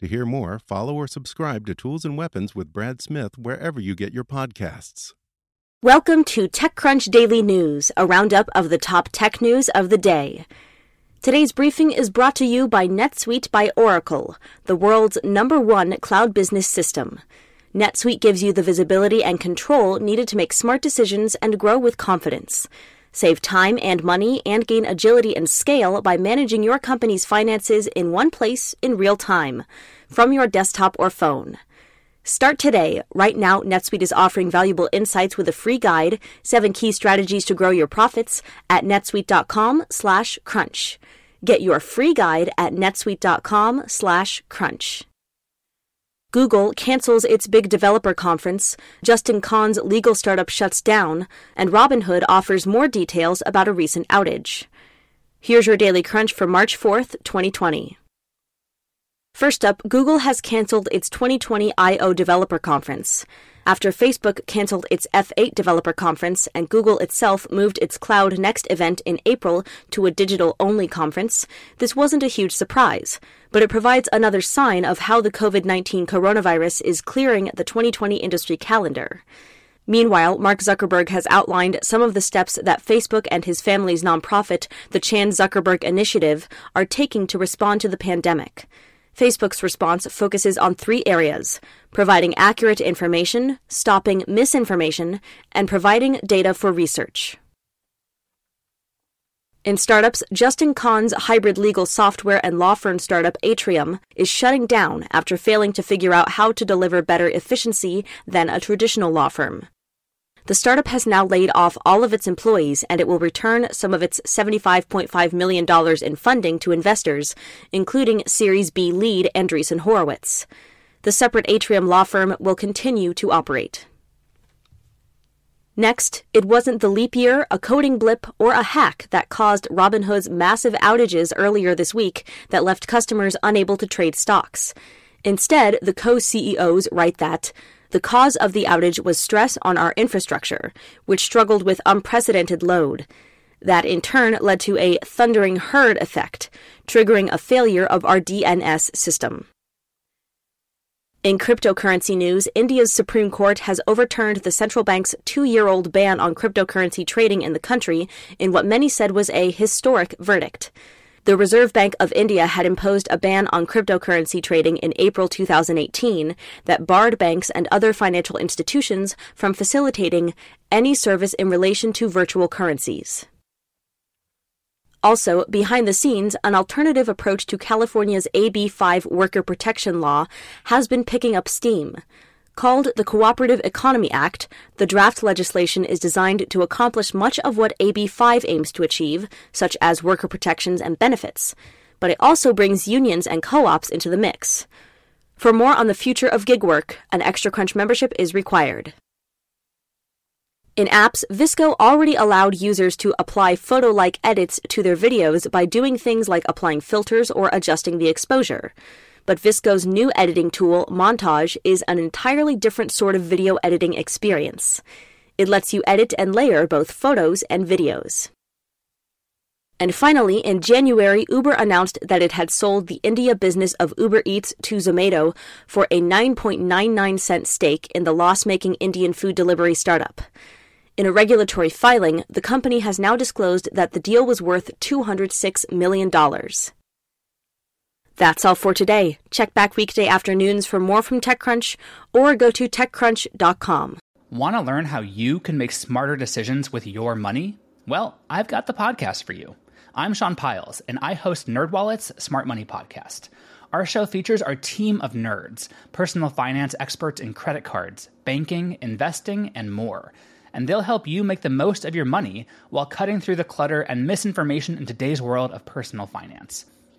To hear more, follow or subscribe to Tools and Weapons with Brad Smith wherever you get your podcasts. Welcome to TechCrunch Daily News, a roundup of the top tech news of the day. Today's briefing is brought to you by NetSuite by Oracle, the world's number one cloud business system. NetSuite gives you the visibility and control needed to make smart decisions and grow with confidence. Save time and money and gain agility and scale by managing your company's finances in one place in real time, from your desktop or phone. Start today. Right now, NetSuite is offering valuable insights with a free guide, seven key strategies to grow your profits at netsuite.com slash crunch. Get your free guide at netsuite.com slash crunch. Google cancels its big developer conference, Justin Kan's legal startup shuts down, and Robinhood offers more details about a recent outage. Here's your daily crunch for March 4th, 2020. First up, Google has canceled its 2020 I/O Developer Conference. After Facebook canceled its F8 Developer Conference and Google itself moved its Cloud Next event in April to a digital only conference, this wasn't a huge surprise, but it provides another sign of how the COVID 19 coronavirus is clearing the 2020 industry calendar. Meanwhile, Mark Zuckerberg has outlined some of the steps that Facebook and his family's nonprofit, the Chan Zuckerberg Initiative, are taking to respond to the pandemic. Facebook's response focuses on three areas providing accurate information, stopping misinformation, and providing data for research. In startups, Justin Kan's hybrid legal software and law firm startup Atrium is shutting down after failing to figure out how to deliver better efficiency than a traditional law firm. The startup has now laid off all of its employees and it will return some of its $75.5 million in funding to investors, including Series B lead Andreessen Horowitz. The separate Atrium law firm will continue to operate. Next, it wasn't the leap year, a coding blip, or a hack that caused Robinhood's massive outages earlier this week that left customers unable to trade stocks. Instead, the co CEOs write that the cause of the outage was stress on our infrastructure, which struggled with unprecedented load. That in turn led to a thundering herd effect, triggering a failure of our DNS system. In cryptocurrency news, India's Supreme Court has overturned the central bank's two year old ban on cryptocurrency trading in the country in what many said was a historic verdict. The Reserve Bank of India had imposed a ban on cryptocurrency trading in April 2018 that barred banks and other financial institutions from facilitating any service in relation to virtual currencies. Also, behind the scenes, an alternative approach to California's AB 5 worker protection law has been picking up steam. Called the Cooperative Economy Act, the draft legislation is designed to accomplish much of what AB 5 aims to achieve, such as worker protections and benefits, but it also brings unions and co ops into the mix. For more on the future of gig work, an Extra Crunch membership is required. In apps, VSCO already allowed users to apply photo like edits to their videos by doing things like applying filters or adjusting the exposure but VSCO's new editing tool, Montage, is an entirely different sort of video editing experience. It lets you edit and layer both photos and videos. And finally, in January, Uber announced that it had sold the India business of Uber Eats to Zomato for a 9.99 cent stake in the loss making Indian food delivery startup. In a regulatory filing, the company has now disclosed that the deal was worth $206 million. That's all for today. Check back weekday afternoons for more from TechCrunch or go to TechCrunch.com. Want to learn how you can make smarter decisions with your money? Well, I've got the podcast for you. I'm Sean Pyles, and I host NerdWallet's Smart Money Podcast. Our show features our team of nerds, personal finance experts in credit cards, banking, investing, and more – and they'll help you make the most of your money while cutting through the clutter and misinformation in today's world of personal finance.